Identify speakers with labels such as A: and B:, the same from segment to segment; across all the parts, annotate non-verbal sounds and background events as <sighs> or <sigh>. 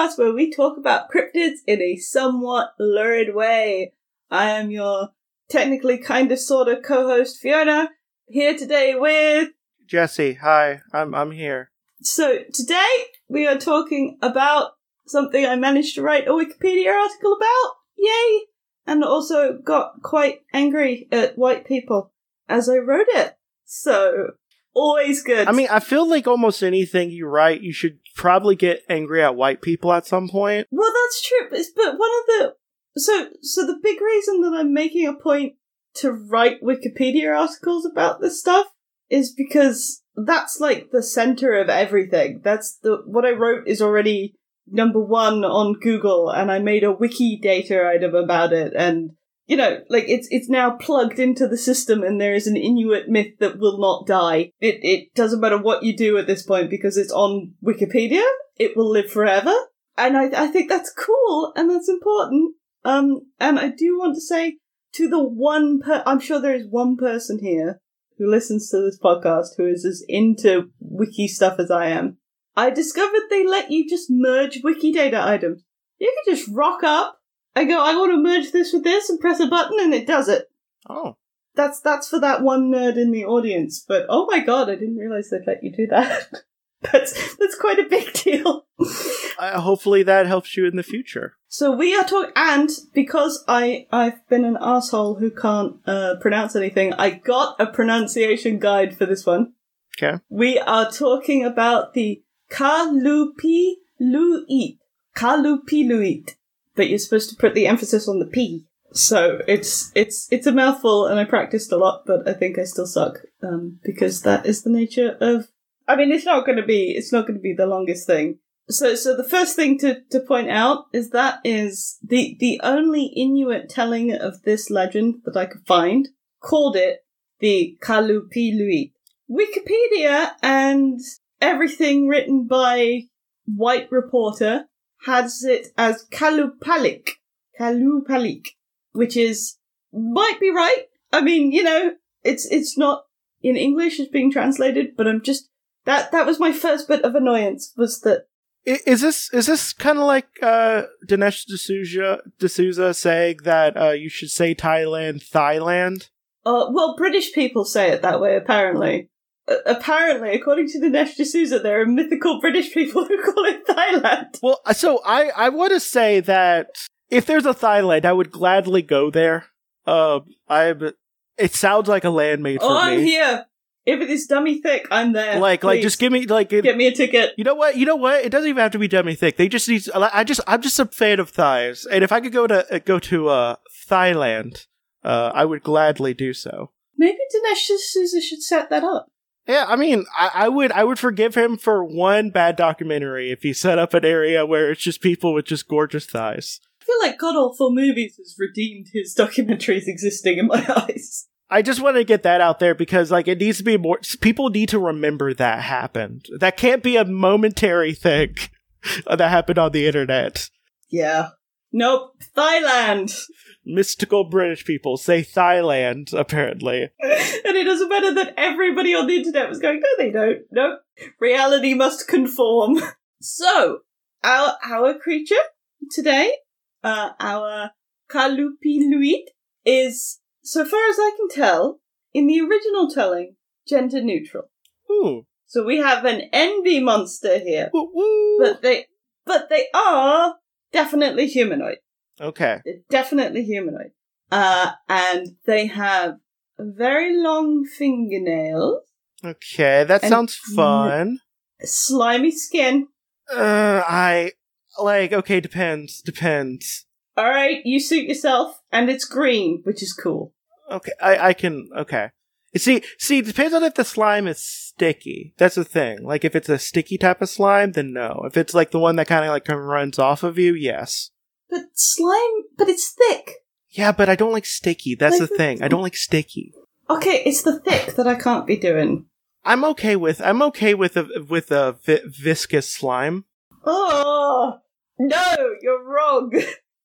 A: Podcast where we talk about cryptids in a somewhat lurid way. I am your technically kind of sort of co-host Fiona, here today with
B: Jesse. Hi, I'm I'm here.
A: So today we are talking about something I managed to write a Wikipedia article about. Yay! And also got quite angry at white people as I wrote it. So always good.
B: I mean, I feel like almost anything you write, you should probably get angry at white people at some point.
A: Well, that's true, but, but one of the so so the big reason that I'm making a point to write Wikipedia articles about this stuff is because that's like the center of everything. That's the what I wrote is already number one on Google, and I made a wiki data item about it, and you know, like it's it's now plugged into the system, and there is an Inuit myth that will not die. It it doesn't matter what you do at this point because it's on Wikipedia. It will live forever, and I I think that's cool and that's important. Um, and I do want to say to the one per, I'm sure there is one person here who listens to this podcast who is as into wiki stuff as I am. I discovered they let you just merge Wikidata items. You can just rock up I go, I want to merge this with this and press a button and it does it.
B: Oh.
A: That's that's for that one nerd in the audience. But oh my god, I didn't realize they'd let you do that. <laughs> that's that's quite a big deal. <laughs>
B: uh, hopefully that helps you in the future.
A: So we are talking, and because I I've been an asshole who can't uh, pronounce anything, I got a pronunciation guide for this one.
B: Okay.
A: We are talking about the Kalupi Luit. Kalupi Luit but you're supposed to put the emphasis on the P. So it's it's it's a mouthful, and I practiced a lot, but I think I still suck um, because that is the nature of. I mean, it's not going to be it's not going to be the longest thing. So so the first thing to to point out is that is the the only Inuit telling of this legend that I could find called it the Kalupiluit. Wikipedia and everything written by white reporter has it as Kalupalik. Kalupalik. Which is, might be right. I mean, you know, it's, it's not in English it's being translated, but I'm just, that, that was my first bit of annoyance was that
B: is this is this kind of like uh, Dinesh D'Souza, D'Souza saying that uh, you should say Thailand, Thailand?
A: Uh, well, British people say it that way, apparently apparently, according to Dinesh D'Souza, there are mythical British people <laughs> who call it Thailand.
B: Well, uh, so I, I want to say that if there's a Thailand, I would gladly go there. Uh, I it sounds like a land made for
A: oh,
B: me.
A: I'm here. If it is dummy thick, I'm there.
B: Like, Please. like, just give me like
A: get me a ticket.
B: You know what? You know what? It doesn't even have to be dummy thick. They just need. I just, I'm just a fan of thighs, and if I could go to uh, go to uh, Thailand, uh, I would gladly do so.
A: Maybe Dinesh D'Souza should set that up.
B: Yeah, I mean, I, I, would I would forgive him for one bad documentary if he set up an area where it's just people with just gorgeous thighs.
A: I feel like God Awful Movies has redeemed his documentaries existing in my <laughs> eyes.
B: I just want to get that out there because like it needs to be more people need to remember that happened. That can't be a momentary thing <laughs> that happened on the internet.
A: Yeah. Nope. Thailand
B: mystical British people say Thailand, apparently. <laughs>
A: and it doesn't matter that everybody on the internet was going, no, they don't. No, reality must conform. <laughs> So, our our creature today, uh, our Kalupiluit, is, so far as I can tell, in the original telling, gender neutral.
B: Ooh.
A: So we have an envy monster here. But they but they are definitely humanoid.
B: Okay.
A: Definitely humanoid. Uh, and they have very long fingernails.
B: Okay, that sounds fun.
A: Slimy skin.
B: Uh, I like. Okay, depends. Depends.
A: All right, you suit yourself, and it's green, which is cool.
B: Okay, I I can. Okay. See, see, it depends on if the slime is sticky. That's the thing. Like, if it's a sticky type of slime, then no. If it's like the one that kind of like runs off of you, yes.
A: But slime, but it's thick.
B: Yeah, but I don't like sticky. That's like the thing. I don't like sticky.
A: Okay, it's the thick that I can't be doing.
B: I'm okay with. I'm okay with a with a vi- viscous slime.
A: Oh no, you're wrong. <laughs>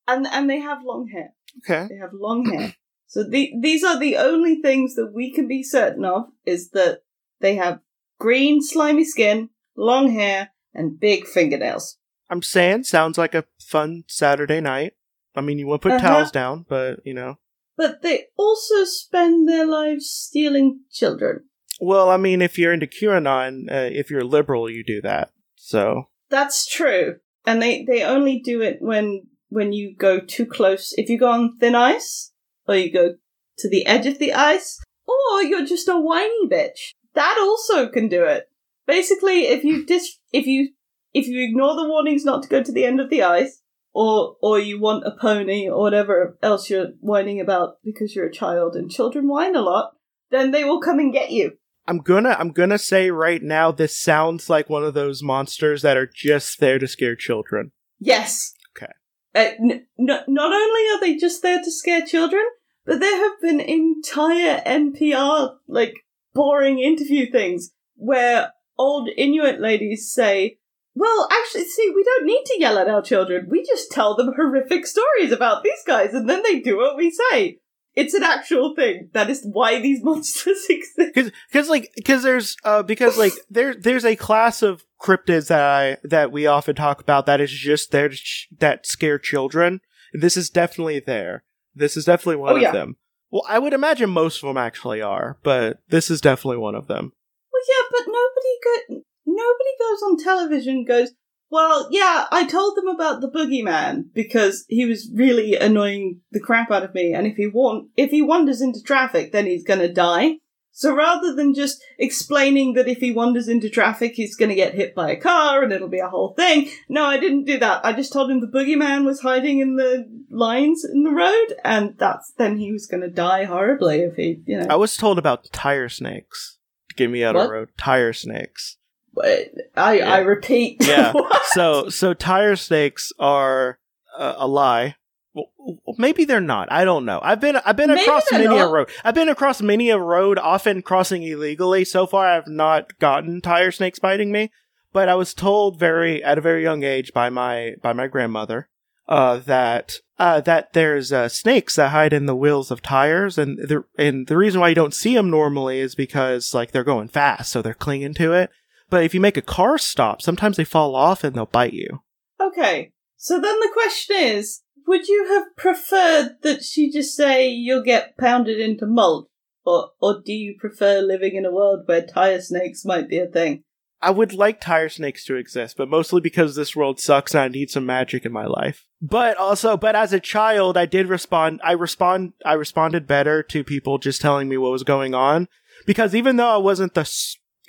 A: And and they have long hair.
B: Okay,
A: they have long hair. So the, these are the only things that we can be certain of is that they have green slimy skin, long hair, and big fingernails.
B: I'm saying sounds like a fun Saturday night. I mean, you won't put
A: Uh-huh.
B: towels down, but you know.
A: But they also spend their lives stealing children.
B: Well, I mean, if you're into QAnon, uh, if you're liberal, you do that. So
A: That's true. And they, they only do it when when you go too close. If you go on thin ice, or you go to the edge of the ice, or you're just a whiny bitch. That also can do it. Basically, if you dis if you if you ignore the warnings not to go to the end of the ice, or or you want a pony or whatever else you're whining about because you're a child and children whine a lot, then they will come and get you.
B: I'm gonna I'm gonna say right now, this sounds like one of those monsters that are just there to scare children.
A: Yes. Uh, n- not only are they just there to scare children, but there have been entire NPR, like, boring interview things where old Inuit ladies say, well, actually, see, we don't need to yell at our children. We just tell them horrific stories about these guys, and then they do what we say. It's an actual thing. That is why these <laughs> monsters exist.
B: Cause, cause like, cause there's, uh, because like, there, there's a class of cryptids that I, that we often talk about that is just there to, sh- that scare children. This is definitely there. This is definitely one
A: Oh,
B: of them. Well, I would imagine most of them actually are, but this is definitely one of them.
A: Well, yeah, but nobody go- nobody goes on television and goes, well, yeah, I told them about the boogeyman because he was really annoying the crap out of me, and if he wa- if he wanders into traffic, then he's gonna die. So rather than just explaining that if he wanders into traffic, he's gonna get hit by a car and it'll be a whole thing, no, I didn't do that. I just told him the boogeyman was hiding in the lines in the road, and that's then he was gonna die horribly if he, you know.
B: I was told about tire snakes. Get me out of the road. Tire snakes.
A: But I, I repeat.
B: Yeah. <laughs>
A: What?
B: so so tire snakes are uh, a lie. Well, maybe they're not. I don't know. I've been I've been
A: Maybe
B: across many a road. I've been across many a road, often crossing illegally. So far, I've not gotten tire snakes biting me. But I was told very at a very young age by my by my grandmother uh, that uh, that there's uh, snakes that hide in the wheels of tires, and the and the reason why you don't see them normally is because like they're going fast, so they're clinging to it. But if you make a car stop, sometimes they fall off and they'll bite you.
A: Okay. So then the question is, would you have preferred that she just say you'll get pounded into malt? Or, or do you prefer living in a world where tire snakes might be a thing?
B: I would like tire snakes to exist, but mostly because this world sucks and I need some magic in my life. But also, but as a child, I did respond. I respond. I responded better to people just telling me what was going on because even though I wasn't the,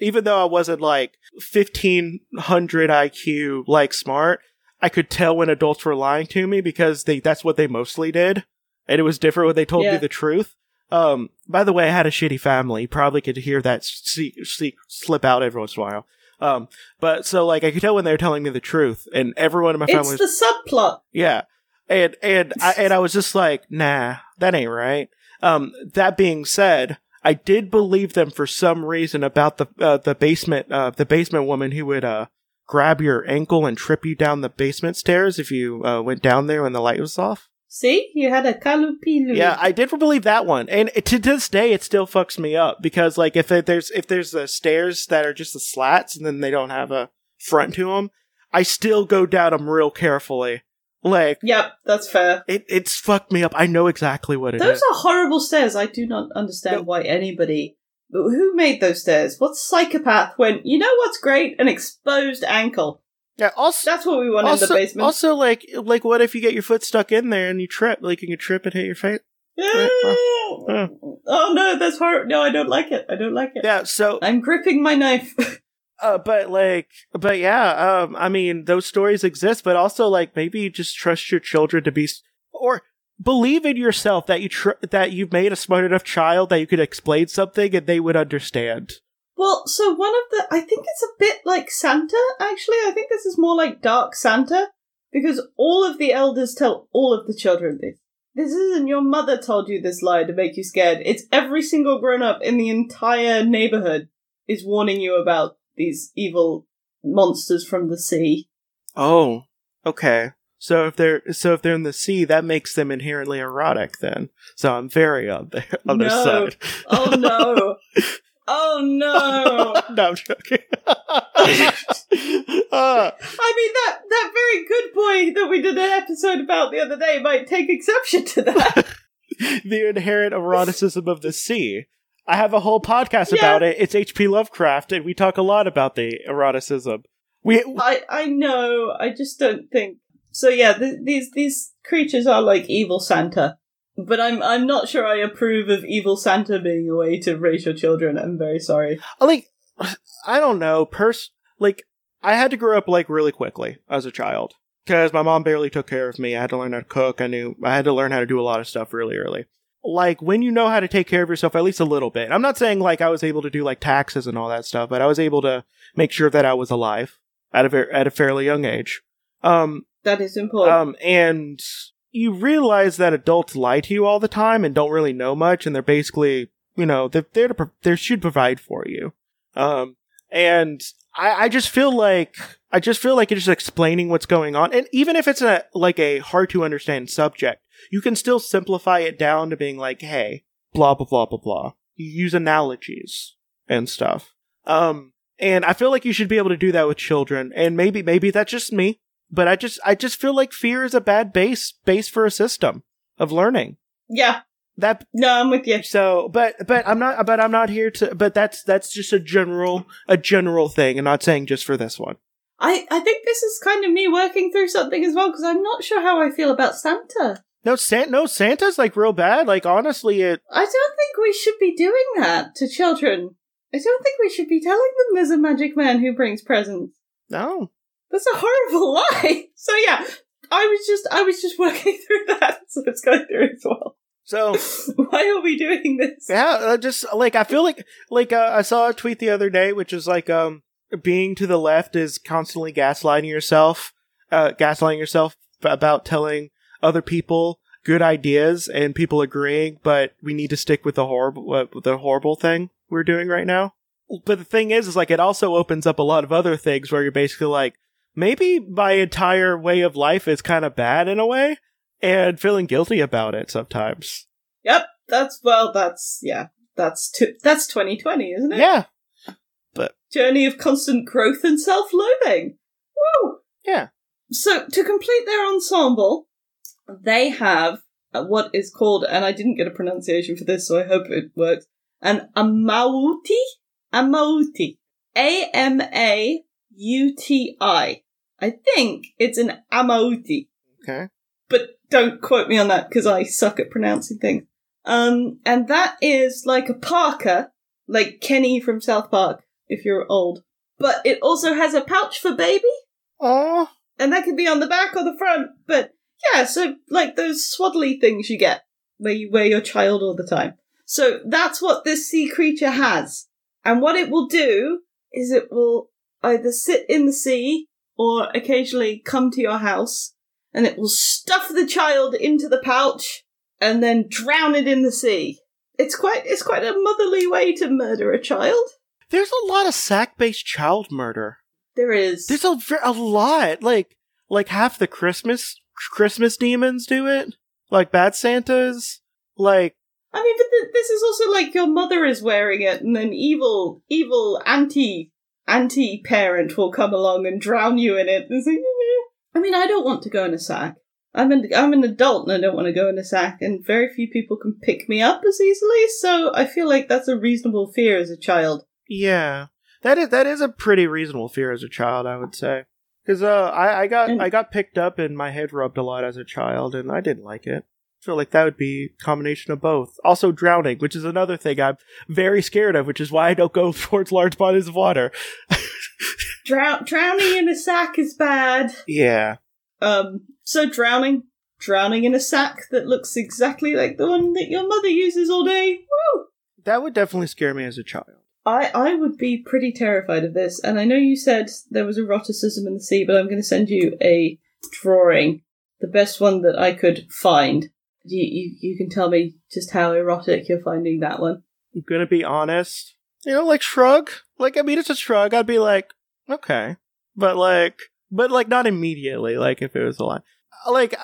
B: even though I wasn't like fifteen hundred IQ like smart, I could tell when adults were lying to me because they that's what they mostly did, and it was different when they told me the truth. Um, by the way, I had a shitty family. You probably could hear that see, see, slip out every once in a while. Um, but so like I could tell when they were telling me the truth, and everyone in my family
A: It's
B: was
A: the subplot.
B: yeah, and and I and I was just like, nah, that ain't right. Um, that being said, I did believe them for some reason about the uh, the basement uh, the basement woman who would uh grab your ankle and trip you down the basement stairs if you uh, went down there when the light was off.
A: See? You had a kalupilu.
B: Yeah, I did believe that one, and to this day, it still fucks me up because like if there's if there's the stairs that are just the slats and then they don't have a front to them, I still go down them real carefully. Like
A: Yep, that's fair.
B: it, it's fucked me up. I know exactly what it is.
A: Those are horrible stairs. I do not understand
B: No.
A: why anybody. Who made those stairs? What psychopath went, you know what's great? An exposed ankle.
B: yeah. Also,
A: That's what we want in the basement.
B: also, like, like, what if you get your foot stuck in there and you trip? Like, you can trip and hit your face.
A: oh no, that's horrible. No, I don't like it. I don't like it.
B: Yeah. So,
A: I'm gripping my knife. <laughs>
B: uh, but like, but yeah. Um, I mean, those stories exist, but also like maybe you just trust your children to be, or believe in yourself that you tr- that you've made a smart enough child that you could explain something and they would understand.
A: well, so one of the, I think it's a bit like Santa, actually. I think this is more like Dark Santa, because all of the elders tell all of the children this. This isn't your mother told you this lie to make you scared. It's every single grown up in the entire neighborhood is warning you about these evil monsters from the sea.
B: Oh, okay. So if they're so if they're in the sea, that makes them inherently erotic. Then, so I'm very on the <laughs> other
A: No.
B: side.
A: Oh no. <laughs> oh no. <laughs>
B: no, I'm joking. uh,
A: I mean that that very good boy that we did an episode about the other day might take exception to that.
B: the inherent eroticism of the sea. I have a whole podcast
A: Yeah.
B: about it. It's H.P. Lovecraft, and we talk a lot about the eroticism. We
A: I I know. I just don't think. So yeah, th- these these creatures are like evil Santa, but I'm I'm not sure I approve of evil Santa being a way to raise your children. I'm very sorry.
B: like <sighs> I don't know, pers like I had to grow up like really quickly as a child because my mom barely took care of me. I had to learn how to cook. I knew I had to learn how to do a lot of stuff really early. Like when you know how to take care of yourself at least a little bit. I'm not saying like I was able to do like taxes and all that stuff, but I was able to make sure that I was alive at a ver- at a fairly young age. Um
A: That is important.
B: um, and you realize that adults lie to you all the time and don't really know much, and they're basically, you know, they're there to pro- they should provide for you. Um, and I, I just feel like I just feel like it's just explaining what's going on, and even if it's a like a hard to understand subject, you can still simplify it down to being like, hey, blah blah blah blah blah. You use analogies and stuff. Um, and I feel like you should be able to do that with children, and maybe maybe that's just me but I just I just feel like fear is a bad base base for a system of learning.
A: yeah.
B: That
A: No, I'm with you.
B: so but but I'm not but I'm not here to but that's that's just a general a general thing and not saying just for this one.
A: I I think this is kind of me working through something as well because I'm not sure how I feel about Santa.
B: No San- no Santa's like real bad. Like honestly it
A: I don't think we should be doing that to children. I don't think we should be telling them there's a magic man who brings presents.
B: no.
A: That's a horrible <laughs> lie. So yeah, I was just I was just working <laughs> through that, so it's going through as well.
B: So <laughs>
A: Why are we doing this?
B: yeah, uh, just like I feel like like uh, I saw a tweet the other day which is like um being to the left is constantly gaslighting yourself, uh gaslighting yourself about telling other people good ideas and people agreeing, but we need to stick with the horrible uh, the horrible thing we're doing right now. But the thing is, is like it also opens up a lot of other things where you're basically like, maybe my entire way of life is kind of bad in a way, and feeling guilty about it sometimes.
A: Yep, that's well, that's yeah, that's t- that's 2020, isn't it?
B: Yeah, But
A: Journey of constant growth and self-loathing. Woo!
B: yeah.
A: So to complete their ensemble, they have uh, what is called, and I didn't get a pronunciation for this, so I hope it works. An amauti, amauti, A M A U T I. I think it's an amauti,
B: Okay.
A: but don't quote me on that because I suck at pronouncing things. Um, and that is like a parka, like Kenny from South Park, if you're old. But it also has a pouch for baby
B: Oh,
A: and that could be on the back or the front. But yeah, so like those swaddly things you get where you wear your child all the time. So that's what this sea creature has. And what it will do is it will either sit in the sea or occasionally come to your house and it will stuff the child into the pouch and then drown it in the sea. It's quite it's quite a motherly way to murder a child.
B: there's a lot of sack-based child murder.
A: There is.
B: There's a a lot. Like like half the Christmas Christmas demons do it. Like bad Santas. Like
A: I mean, but th- this is also like your mother is wearing it, and then evil, evil anti, anti parent will come along and drown you in it. Like, eh. I mean, I don't want to go in a sack. I'm an I'm an adult and I don't want to go in a sack, and very few people can pick me up as easily. So I feel like that's a reasonable fear as a child.
B: yeah, that is that is a pretty reasonable fear as a child, I would say. Because uh, I I got I got picked up and my head rubbed a lot as a child, and I didn't like it. I feel like that would be a combination of both. Also, drowning, which is another thing I'm very scared of, which is why I don't go <laughs> towards large bodies of water. <laughs>
A: Drow- drowning in a sack is bad.
B: Yeah,
A: Um, so drowning, drowning in a sack that looks exactly like the one that your mother uses all day. Woo!
B: that would definitely scare me as a child.
A: I, I would be pretty terrified of this, and I know you said there was eroticism in the sea, but I'm going to send you a drawing, the best one that I could find. You, you, you can tell me just how erotic you're finding that one.
B: I'm gonna be honest. You know, like shrug. Like I mean, it's a shrug. I'd be like, okay, but like, but like not immediately. Like if it was a line, like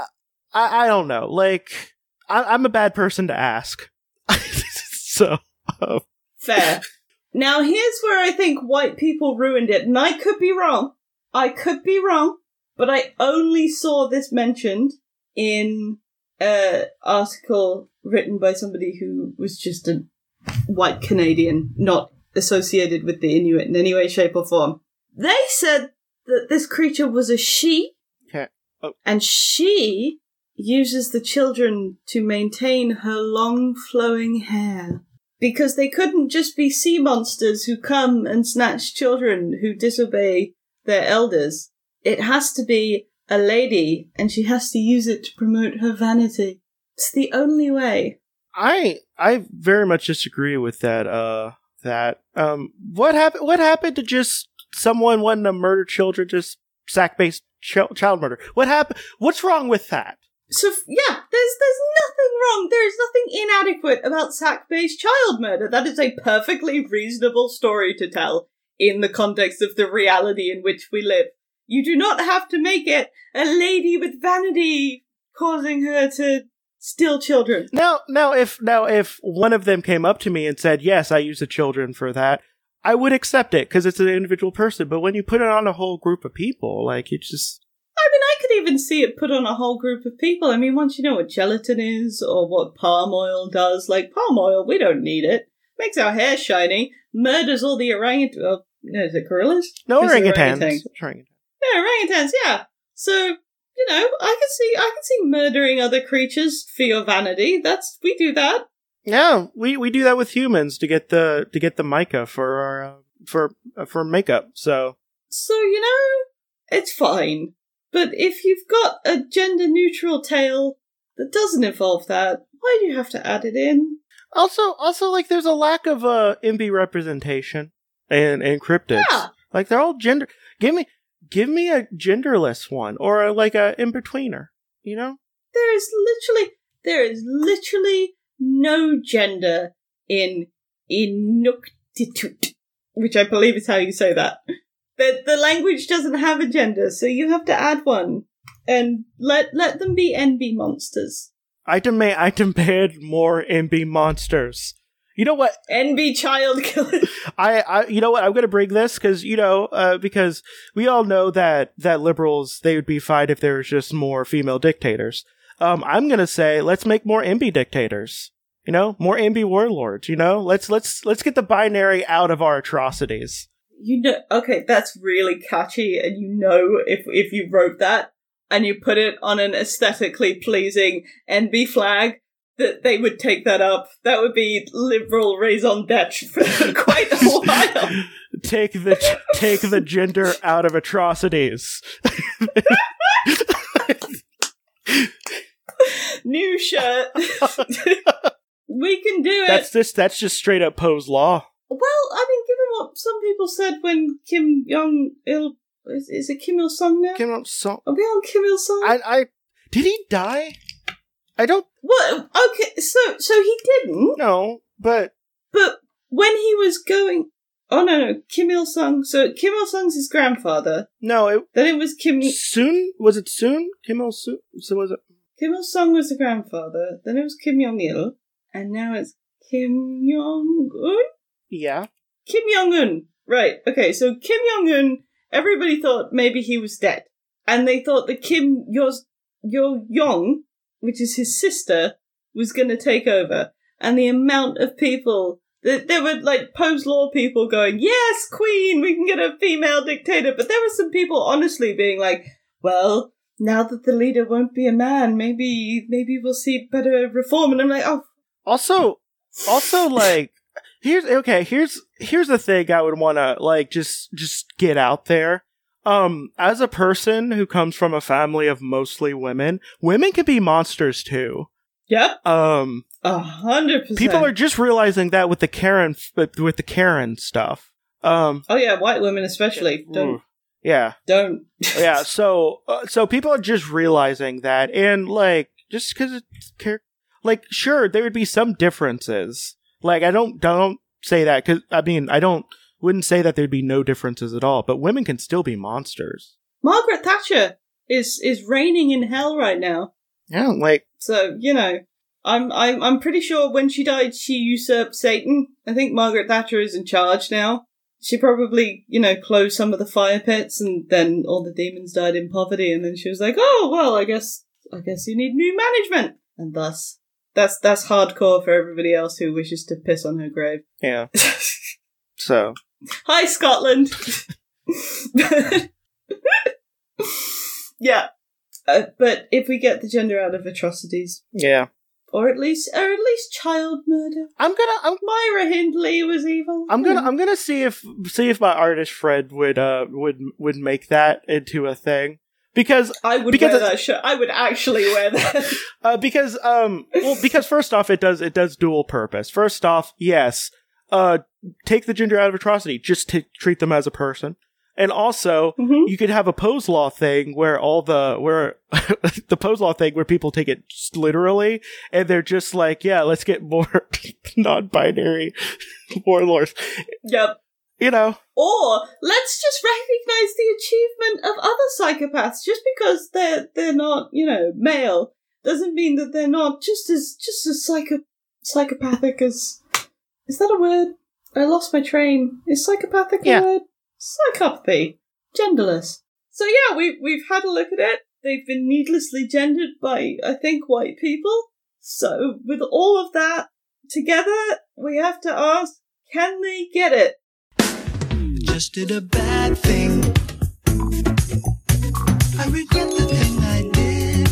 B: I I don't know. Like I, I'm a bad person to ask. <laughs> so uh,
A: Fair. now here's where I think white people ruined it, and I could be wrong. I could be wrong, but I only saw this mentioned in an article written by somebody who was just a white Canadian, not associated with the Inuit in any way, shape, or form. They said that this creature was a she,
B: Okay. Oh.
A: and she uses the children to maintain her long flowing hair. Because they couldn't just be sea monsters who come and snatch children who disobey their elders. It has to be a lady, and she has to use it to promote her vanity. It's the only way.
B: I I very much disagree with that. Uh, that um, what happened? What happened to just someone wanting to murder children? Just sack based ch- child murder. What happened? What's wrong with that?
A: So f- yeah, there's there's nothing wrong. There's nothing inadequate about sack-based child murder. That is a perfectly reasonable story to tell in the context of the reality in which we live. You do not have to make it a lady with vanity causing her to steal children.
B: Now, now, if now if one of them came up to me and said, "Yes, I use the children for that," I would accept it because it's an individual person. But when you put it on a whole group of people, like it's just
A: I mean, I could even see it put on a whole group of people. I mean, once you know what gelatin is or what palm oil does, like palm oil, we don't need it. Makes our hair shiny. Murders all the orangutan. Well, uh, no, is it gorillas?
B: no
A: the
B: orangutans.
A: Yeah, orangutans. Yeah. So you know, I can see, I can see murdering other creatures for your vanity. That's we do that.
B: Yeah, we we do that with humans to get the to get the mica for our uh, for uh, for makeup. So
A: So you know, it's fine. But if you've got a gender neutral tale that doesn't involve that, why do you have to add it in?
B: also also like there's a lack of uh NB representation and and cryptids.
A: Yeah.
B: Like they're all gender. Give me give me a genderless one or a, like a in betweener. You know.
A: There is literally there is literally no gender in Inuktitut, which I believe is how you say that. The the language doesn't have a gender, so you have to add one. And let let them be NB monsters.
B: I demand I demand more NB monsters. You know what?
A: NB child killers. <laughs>
B: I, I you know what? I'm gonna bring this because you know uh, because we all know that that liberals they would be fine if there was just more female dictators. Um, I'm gonna say let's make more NB dictators. You know, more NB warlords. You know, let's let's let's get the binary out of our atrocities.
A: You know, okay, that's really catchy, and you know if if you wrote that and you put it on an aesthetically pleasing NB flag, that they would take that up. That would be liberal raison d'etre for <laughs> quite a while. <laughs>
B: Take the take the gender out of atrocities. <laughs>
A: New shirt. we can do it.
B: That's just that's just straight up Poe's law.
A: Well, I mean, given what some people said when Kim Jong Il is, is it Kim Il Sung now?
B: Kim Il Sung.
A: Are we on Kim Il Sung?
B: I I did he die? I don't
A: What? Okay, so so he didn't.
B: No, but
A: But when he was going, oh no, no, Kim Il Sung. So Kim Il Sung's his grandfather.
B: no, it
A: Then it was Kim.
B: soon was it soon Kim Il Sung? So was it?
A: Kim Il Sung was the grandfather. Then it was Kim Jong Il, and now it's Kim Jong Un.
B: Yeah.
A: Kim Jong Un. Right. Okay. So Kim Jong Un. Everybody thought maybe he was dead, and they thought that Kim Yo Yo Yong, which is his sister, was going to take over. And the amount of people that there were like Poe's law people going, "Yes, Queen, we can get a female dictator," but there were some people honestly being like, "Well." Now that the leader won't be a man, maybe maybe we'll see better reform. And I'm like, oh,
B: Also, also <laughs> like here's okay. Here's here's the thing I would want to like just just get out there. Um, as a person who comes from a family of mostly women, women can be monsters too.
A: yeah,
B: Um,
A: a hundred percent.
B: people are just realizing that with the Karen with the Karen stuff. Um,
A: Oh yeah, white women especially. Don't
B: ooh, yeah.
A: don't.
B: yeah <laughs> so uh, so people are just realizing that and like just because it's like sure there would be some differences like i don't don't say that because i mean i don't wouldn't say that there'd be no differences at all but women can still be monsters
A: Margaret Thatcher is is reigning in hell right now.
B: yeah like
A: So you know, I'm I'm I'm pretty sure when she died, she usurped Satan. I think Margaret Thatcher is in charge now. she probably, you know, closed some of the fire pits and then all the demons died in poverty and then she was like, oh, well, I guess, I guess you need new management. And thus, that's, that's hardcore for everybody else who wishes to piss on her grave.
B: Yeah. <laughs> So
A: Hi, Scotland! yeah. Uh, but if we get the gender out of atrocities,
B: yeah,
A: or at least, or at least child murder.
B: I'm gonna. I'm.
A: Myra Hindley was evil.
B: I'm gonna. I'm gonna see if see if my artist friend would uh would would make that into a thing because
A: I would
B: because
A: wear
B: it's-
A: that shirt. I would actually wear that. <laughs>
B: uh because um well because first off it does it does dual purpose. First off, yes, uh take the gender out of atrocity, just to treat them as a person. And also,
A: Mhm.
B: you could have a Poe's law thing where all the where <laughs> the Poe's law thing where people take it literally and they're just like, yeah, let's get more <laughs> non-binary <laughs> warlords.
A: Yep.
B: You know,
A: Or let's just recognize the achievement of other psychopaths. Just because they're they're not, you know, male, doesn't mean that they're not just as just as psycho psychopathic as. Is that a word? I lost my train. Is psychopathic
B: Yeah.
A: a word? Psychopathy, genderless. So yeah, we we've had a look at it. They've been needlessly gendered by I think white people. So with all of that together, we have to ask: Can they get it?
C: just did a bad thing. I regret the thing I did.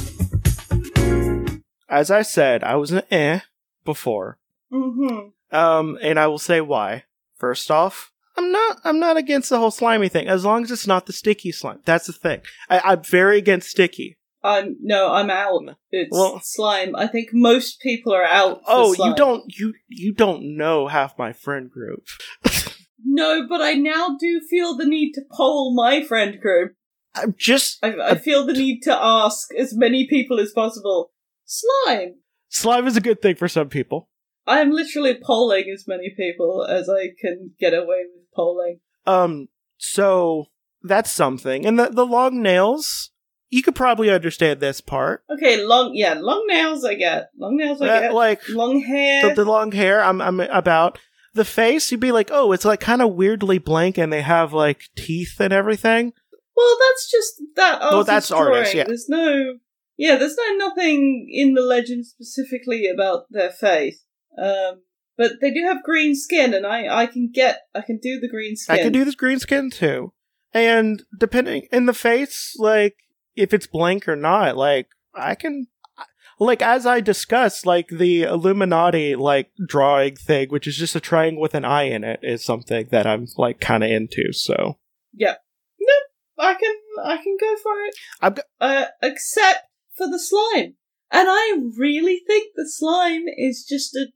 B: as I said, I was an eh before.
A: Mm-hmm.
B: Um, and I will say why. First off, I'm not I'm not against the whole slimy thing, as long as it's not the sticky slime. That's the thing. I, I'm very against sticky.
A: I'm no, I'm out. It's
B: Well-
A: slime. I think most people are out. for
B: Oh,
A: slime.
B: you don't you you don't know half my friend group. <laughs>
A: No, but I now do feel the need to poll my friend group.
B: I'm just
A: I, I feel the need to ask as many people as possible. Slime.
B: slime is a good thing for some people.
A: I am literally polling as many people as I can get away with polling.
B: Um, so that's something. And the the long nails, you could probably understand this part.
A: Okay, long yeah, long nails I get. Long nails I
B: Uh,
A: get.
B: like
A: long hair.
B: the, the long hair I'm I'm about the face you'd be like oh it's like kind of weirdly blank and they have like teeth and everything
A: Well, that's just that artist
B: Oh, that's artist, yeah.
A: There's no, yeah, there's no nothing in the legend specifically about their face. Um, but they do have green skin, and I, I can get, I can do the green skin.
B: i can do this green skin too. And depending in the face like if it's blank or not like i can like as i discussed like the illuminati like drawing thing which is just a triangle with an eye in it is something that i'm like kind of into so.
A: Yeah, no, I can, I can go for it.
B: I'm go-
A: uh, except for the slime, and I really think the slime is just a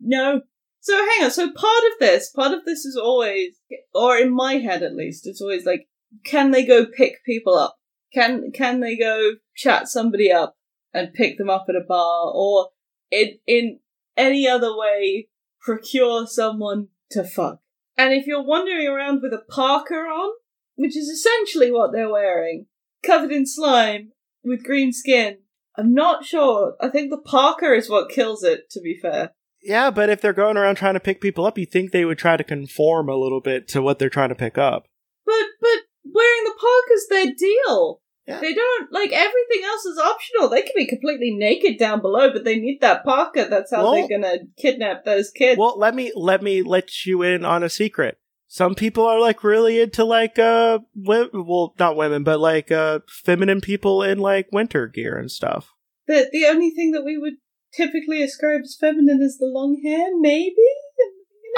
A: no. So hang on. So part of this, part of this is always, or in my head at least, it's always like, can they go pick people up? Can can they go chat somebody up and pick them up at a bar, or in in any other way procure someone to fuck? And if you're wandering around with a parka on, which is essentially what they're wearing, covered in slime with green skin. I'm not sure. I think the parka is what kills it, to be fair.
B: Yeah but if they're going around trying to pick people up you think they would try to conform a little bit to what they're trying to pick up
A: But but wearing the park is their deal.
B: Yeah.
A: They don't like everything else is optional. They can be completely naked down below, but they need that parka. That's how
B: Well-
A: they're gonna kidnap those kids.
B: Well, let me let me let you in on a secret. Some people are like really into like uh wi- well not women but like uh feminine people in like winter gear and stuff.
A: the the only thing that we would typically ascribe as feminine is the long hair, maybe.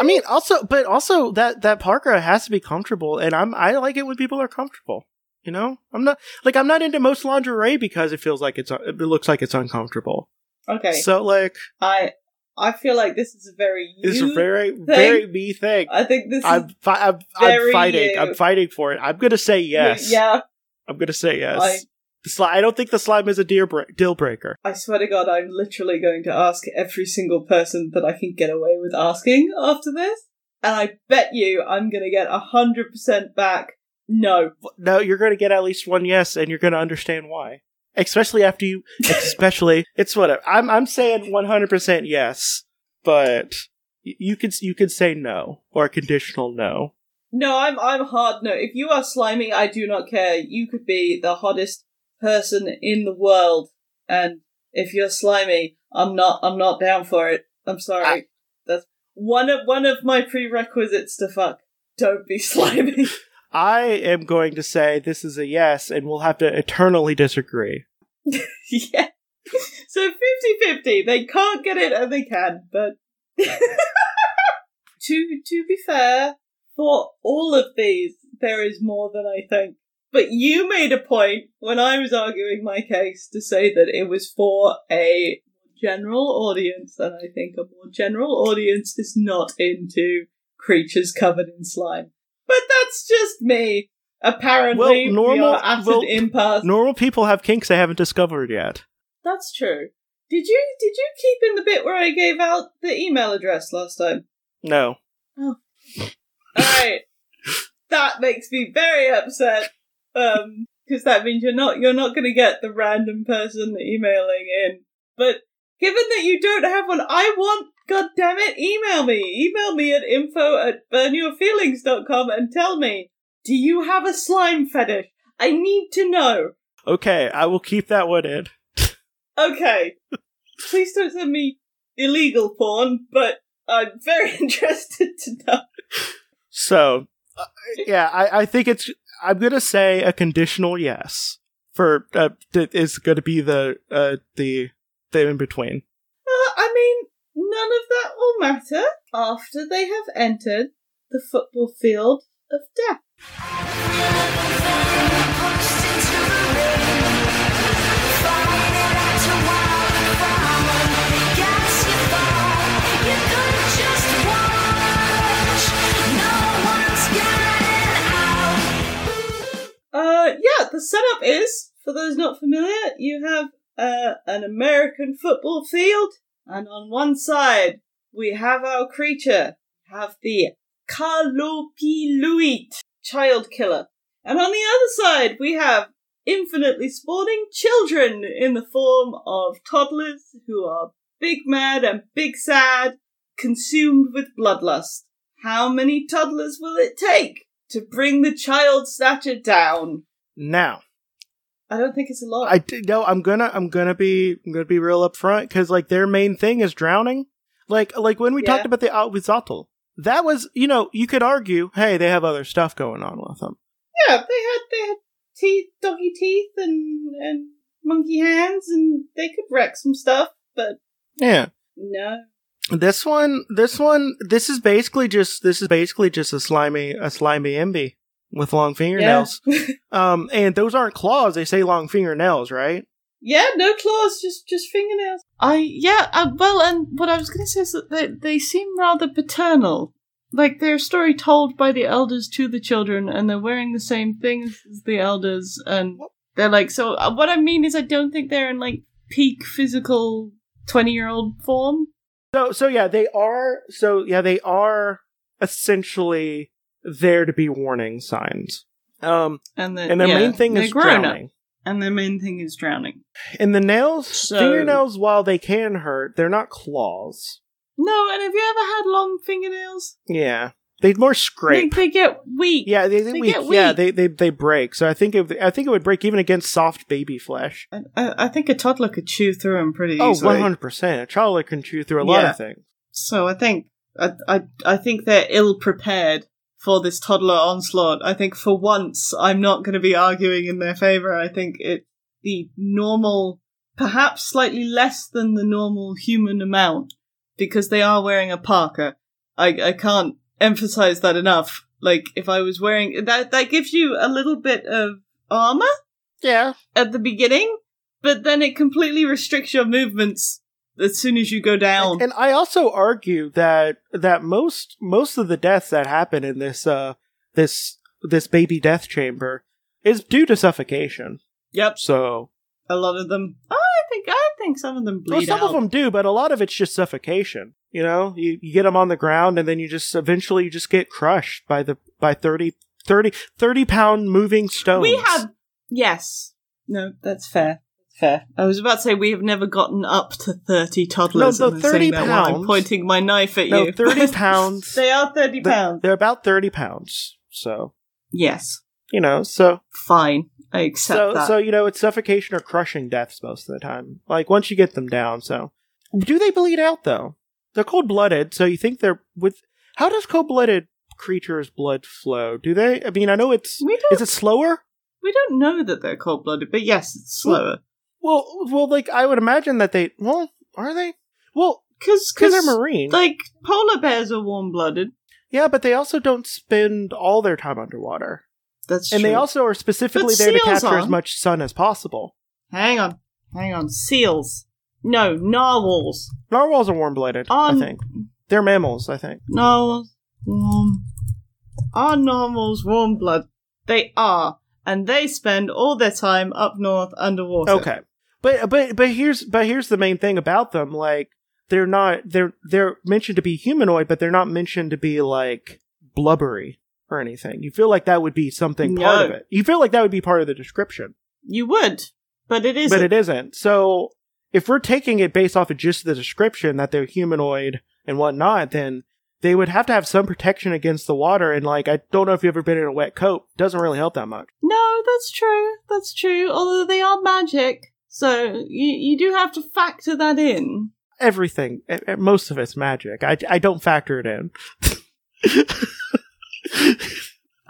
B: I mean also but also that that parka has to be comfortable and I'm I like it when people are comfortable. You know? I'm not like I'm not into most lingerie because it feels like it's it looks like it's uncomfortable.
A: Okay,
B: So like
A: I I feel like this is a very you.
B: it's a very very me thing.
A: I think this
B: I'm
A: is
B: fi- I'm, I'm fighting.
A: you.
B: I'm fighting for it. I'm gonna say yes.
A: Yeah,
B: I'm gonna say yes. Sli- I don't think the slime is a deal, bre- deal breaker.
A: I swear to God, I'm literally going to ask every single person that I can get away with asking after this. And I bet you I'm going to get a 100% back. No.
B: No, you're gonna get at least one yes, and you're gonna understand why. Especially after you, <laughs> especially it's whatever. I'm I'm saying 100 percent yes, but you could you could say no or a conditional no.
A: No, I'm I'm hard no. If you are slimy, I do not care. You could be the hottest person in the world, and if you're slimy, I'm not I'm not down for it. I'm sorry.
B: I-
A: That's one of one of my prerequisites to fuck. Don't be <laughs> slimy.
B: I am going to say this is a yes, and we'll have to eternally disagree. <laughs>
A: yeah. So 50-50. They can't get it and they can, but <laughs> to to be fair, for all of these, there is more than I think. But you made a point when I was arguing my case to say that it was for a general audience, and I think a more general audience is not into creatures covered in slime. But that's just me. Apparently,
B: Well,
A: we
B: normal-
A: are at
B: well,
A: an impasse.
B: Normal people have kinks they haven't discovered yet.
A: That's true. Did you did you keep in the bit where I gave out the email address last time?
B: No. Oh.
A: Alright. <laughs> that makes me very upset. Um because that means you're not you're not gonna get the random person emailing in. But given that you don't have one, I want god damn it, email me. Email me at info at burnyourfeelings.com and tell me, do you have a slime fetish? I need to know.
B: Okay, I will keep that one in.
A: Okay. Please don't send me illegal porn, but I'm very <laughs> interested to know.
B: So, uh, yeah, I, I think it's. I'm gonna say a conditional yes for uh, is gonna be the uh the the in between.
A: Uh, I mean, none of that will matter after they have entered the football field of death. Uh, yeah, the setup is, for those not familiar, you have uh, an American football field, and on one side we have our creature, have the Kalupiluit child killer, and on the other side we have infinitely spawning children in the form of toddlers who are big mad and big sad, consumed with bloodlust. How many toddlers will it take to bring the child snatcher down?
B: Now,
A: I don't think it's a lot.
B: I d- no, I'm gonna I'm gonna be I'm gonna be real upfront because like their main thing is drowning. Like like when we
A: Yeah.
B: talked about the Ahuizotl, that was you know you could argue, hey, they have other stuff going on with them.
A: yeah, they had they had teeth, doggy teeth, and and monkey hands, and they could wreck some stuff. But
B: Yeah.
A: no,
B: This one, this one, this is basically just this is basically just a slimy a slimy imby with long fingernails.
A: yeah, <laughs>
B: Um, and those aren't claws; they say long fingernails, right?
A: yeah, no claws, just just fingernails. I yeah, uh, well, and what I was going to say is that they they seem rather paternal. Like they're a story told by the elders to the children, and they're wearing the same things as the elders, and they're like. So uh, what I mean is, I don't think they're in like peak physical twenty year old form.
B: So, so yeah, they are. So yeah, they are essentially there to be warning signs. Um,
A: And, the,
B: and their
A: yeah,
B: main thing is
A: grown up,
B: drowning.
A: and their main thing is drowning.
B: And the nails,
A: So-
B: fingernails, while they can hurt, they're not claws.
A: No, and have you ever had long fingernails?
B: Yeah, they more scrape.
A: they get weak.
B: yeah, they, they,
A: they
B: weak.
A: get
B: Yeah, they, they they break. So I think it, I think it would break even against soft baby flesh.
A: I, I think a toddler could chew through them pretty
B: Oh,
A: easily.
B: 100 percent. A toddler can chew through a lot
A: Yeah.
B: of things.
A: So I think I, I I think they're ill prepared for this toddler onslaught. I think for once I'm not going to be arguing in their favor. I think it the normal, perhaps slightly less than the normal human amount, because they are wearing a parka. I I can't emphasize that enough. Like if I was wearing that, that gives you a little bit of armor
B: Yeah,
A: at the beginning, but then it completely restricts your movements as soon as you go down.
B: And I also argue that that most most of the deaths that happen in this uh this this baby death chamber is due to suffocation.
A: Yep,
B: So
A: a lot of them. I think I think some of them bleed
B: well, some
A: out.
B: of them do, but a lot of it's just suffocation. You know, you, you get them on the ground and then you just eventually you just get crushed by the by 30, 30, 30 pound moving stones.
A: We have yes. No, that's fair. Fair. I was about to say we have never gotten up to thirty toddlers.
B: No, no, 30
A: saying that while I'm
B: pounds.
A: pointing my knife at
B: no
A: you.
B: thirty <laughs> pounds.
A: they are thirty
B: They're-
A: pounds.
B: They're about thirty pounds. So
A: Yes.
B: you know, so
A: Fine. I accept
B: so
A: that.
B: so you know, it's suffocation or crushing deaths most of the time. Like once you get them down. So do they bleed out though? They're cold blooded, so you think they're with. How does cold blooded creatures' blood flow? Do they? I mean, I know it's. Is it slower?
A: we don't know that they're cold blooded, but yes, it's slower.
B: Well, well, like I would imagine that they. Well, are they? Well,
A: Because
B: because they're marine.
A: like polar bears are warm blooded.
B: yeah, but they also don't spend all their time underwater,
A: That's true.
B: and
A: true.
B: they also are specifically
A: But
B: there to capture as
A: aren't.
B: much sun as possible.
A: hang on, hang on. Seals. No, narwhals.
B: Narwhals are warm blooded. I
A: Um,
B: think they're mammals. I think.
A: Narwhals. Warm. Are narwhals warm blood? They are, and they spend all their time up north underwater.
B: Okay, but but but here's but here's the main thing about them. Like they're not they're they're mentioned to be humanoid, but they're not mentioned to be like blubbery or anything. You feel like that would be something part of it. You feel like that would be part of the description,
A: You would, but it isn't.
B: but it isn't. So if we're taking it based off of just the description that they're humanoid and whatnot, then they would have to have some protection against the water. And like I don't know if you've ever been in a wet coat. Doesn't really help that much.
A: No, that's true. That's true. Although they are magic, so you you do have to factor that in.
B: Everything, most of it's magic. I, I don't factor it in. <laughs>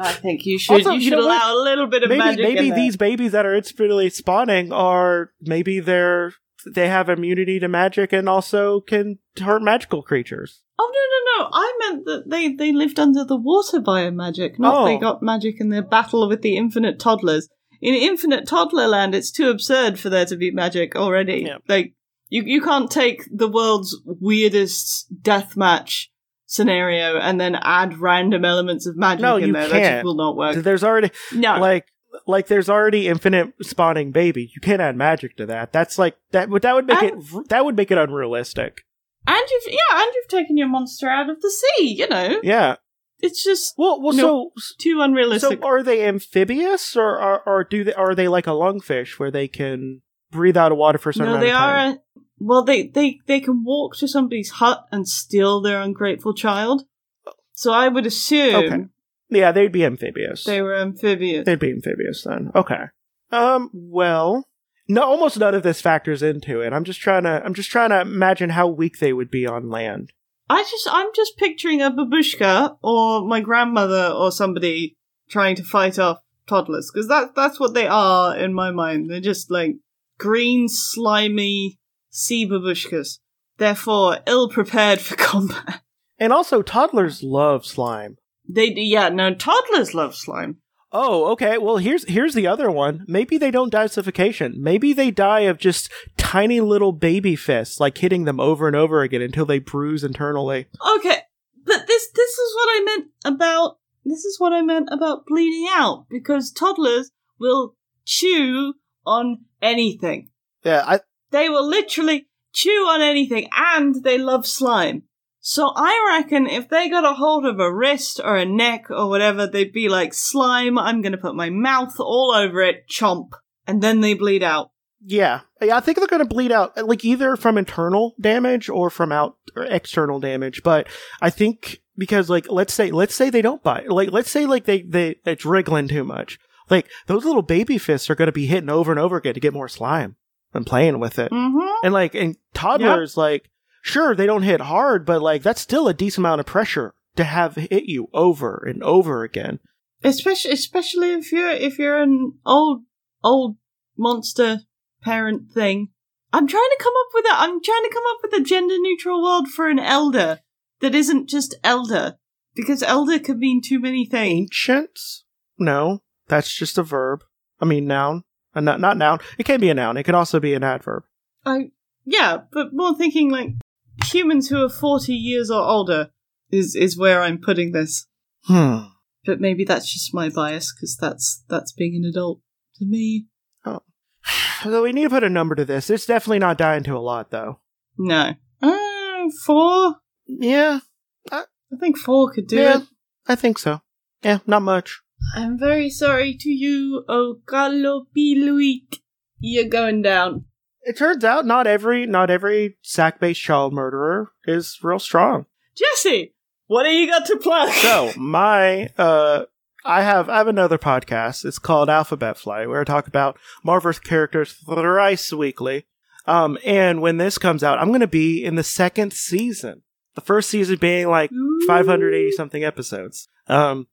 A: I think you should
B: Also,
A: you
B: you
A: should
B: know what?
A: allow a little bit of
B: maybe
A: magic.
B: maybe
A: in there.
B: these babies that are instantly spawning are maybe they're they have immunity to magic and also can hurt magical creatures.
A: Oh no no no! I meant that they they lived under the water via magic, not
B: Oh.
A: they got magic in their battle with the infinite toddlers. In infinite toddler land, it's too absurd for there to be magic already.
B: Yeah.
A: Like you you can't take the world's weirdest death match scenario and then add random elements of magic
B: No,
A: in
B: you
A: there. That just
B: can't.
A: will not work.
B: There's already
A: No,
B: like like there's already infinite spawning baby. You can't add magic to that. That's like that would that would make
A: And-
B: it that would make it unrealistic.
A: and you've yeah, and you've taken your monster out of the sea. You know,
B: Yeah.
A: it's just
B: Well, well,
A: No.
B: so
A: too unrealistic.
B: so are they amphibious or or, or do they are they like a lungfish where they can breathe out of water for some
A: No, they are. A, well, they, they they can walk to somebody's hut and steal their ungrateful child. So I would assume
B: Okay. Yeah, they'd be amphibious.
A: they were amphibious.
B: They'd be amphibious then. Okay. Um. Well, no. Almost none of this factors into it. I'm just trying to. I'm just trying to imagine how weak they would be on land.
A: I just I'm just picturing a babushka or my grandmother or somebody trying to fight off toddlers because that that's what they are in my mind. They're just like green, slimy sea babushkas. Therefore, ill prepared for <laughs> combat.
B: And also, toddlers love slime.
A: They do, yeah. No, toddlers love slime.
B: Oh, okay. Well, here's here's the other one. Maybe they don't die of suffocation. Maybe they die of just tiny little baby fists, like hitting them over and over again until they bruise internally.
A: Okay, but this this is what I meant about this is what I meant about bleeding out because toddlers will chew on anything.
B: Yeah, I
A: They will literally chew on anything and they love slime. So I reckon if they got a hold of a wrist or a neck or whatever, they'd be like slime, I'm gonna put my mouth all over it, chomp, and then they bleed out.
B: yeah, yeah. I think they're going to bleed out, like either from internal damage or from out or external damage. But I think because, like, let's say, let's say they don't bite. Like, let's say, like they they it's wriggling too much. Like those little baby fists are going to be hitting over and over again to get more slime and playing with it.
A: Mm-hmm.
B: And like, and toddlers, like, sure, they don't hit hard, but like, that's still a decent amount of pressure to have hit you over and over again.
A: especially especially if you're if you're an old old monster parent thing. I'm trying to come up with a I'm trying to come up with a gender neutral word for an elder that isn't just elder because elder could mean too many things.
B: Ancients? No, that's just a verb. I mean, noun. Uh, not, not noun. It can be a noun. It can also be an adverb.
A: I yeah, but more thinking like humans who are 40 years or older is is where I'm putting this.
B: Hmm.
A: But maybe that's just my bias because that's that's being an adult to me. Oh. <sighs>
B: So we need to put a number to this. It's definitely not dying to a lot, though.
A: No, uh, four.
B: Yeah,
A: I think four could do
B: Yeah.
A: it.
B: I think so. Yeah, not much.
A: I'm very sorry to you, O Kalupiluit. You're going down.
B: It turns out not every not every sack-based child murderer is real strong.
A: Jesse, what do you got to plug?
B: So <laughs> my uh I have I have another podcast. It's called Alphabet Flight, where I talk about Marvel's characters thrice weekly. Um, and when this comes out, I'm going to be in the second season. The first season being like 580 something episodes. Um,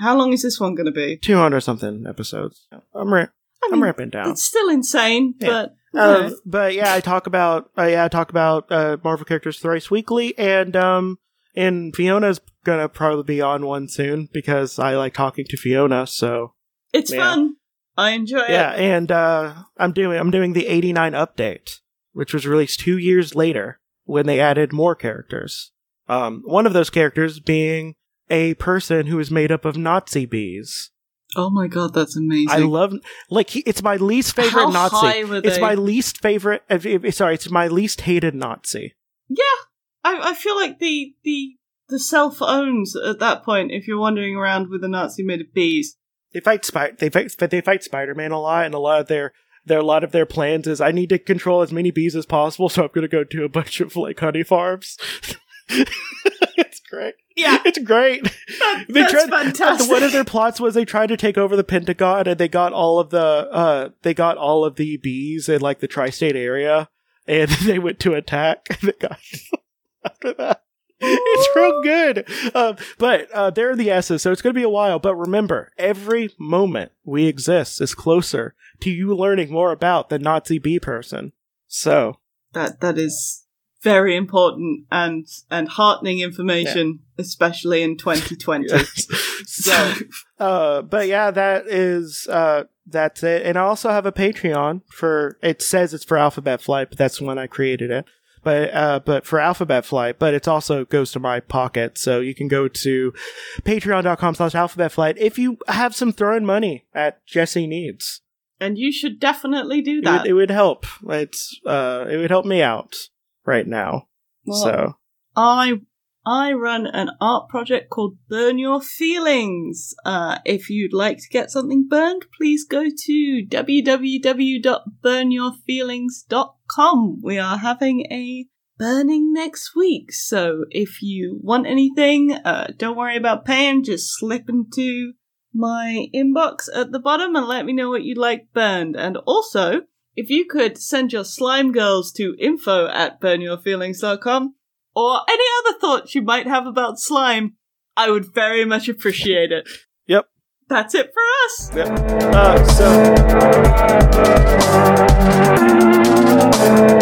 A: How long is this one going to be?
B: 200 something episodes. I'm ra-
A: I
B: I'm
A: mean,
B: ramping down.
A: It's still insane,
B: Yeah.
A: but
B: Um, but yeah, I talk about uh, yeah, I talk about uh, Marvel characters thrice weekly, and um, and Fiona's gonna probably be on one soon because I like talking to Fiona. So
A: it's
B: yeah.
A: fun. I enjoy
B: yeah,
A: it.
B: Yeah, and uh, I'm doing I'm doing the '89 update, which was released two years later when they added more characters. Um, one of those characters being a person who is made up of Nazi bees.
A: Oh my god, that's amazing.
B: I love like he, it's my least favorite
A: How
B: Nazi. It's my least favorite. Sorry, it's my least hated Nazi.
A: yeah, I, I feel like the the the self owns at that point. If you're wandering around with a Nazi made of bees,
B: They fight Spider. They fight. They fight Spider Man a lot, and a lot of their their a lot of their plans is I need to control as many bees as possible, so I'm going to go to a bunch of like honey farms. <laughs> it's great.
A: Yeah,
B: It's great.
A: that, <laughs>
B: They
A: that's
B: tried-
A: fantastic.
B: One of their plots was they tried to take over the Pentagon, and they got all of the uh they got all of the bees in like the tri-state area, and <laughs> they went to attack. And they got after that. It's real good. Um, but uh, they're the S's, so it's going to be a while. But remember, every moment we exist is closer to you learning more about the Nazi bee person. So,
A: that that is very important and and heartening information, especially in 2020. <laughs>
B: yes. so <laughs> uh, but yeah, that is uh, that's it. And I also have a Patreon for. It says it's for Alphabet Flight, but that's when I created it. But uh, but for Alphabet Flight, but it also goes to my pocket, so you can go to patreon.com slash alphabet flight if you have some thrown money at Jesse needs.
A: And you should definitely do
B: It
A: that.
B: would, it would help. It's uh, it would help me out right now.
A: Well,
B: so
A: I I run an art project called Burn Your Feelings. Uh, if you'd like to get something burned, please go to www.burnyourfeelings.com. We are having a burning next week, so if you want anything, uh, don't worry about paying. Just slip into my inbox at the bottom and let me know what you'd like burned. And also, if you could send your slime girls to info at burnyourfeelings.com or any other thoughts you might have about slime, I would very much appreciate it.
B: Yep.
A: That's it for us.
B: Yep. Uh, so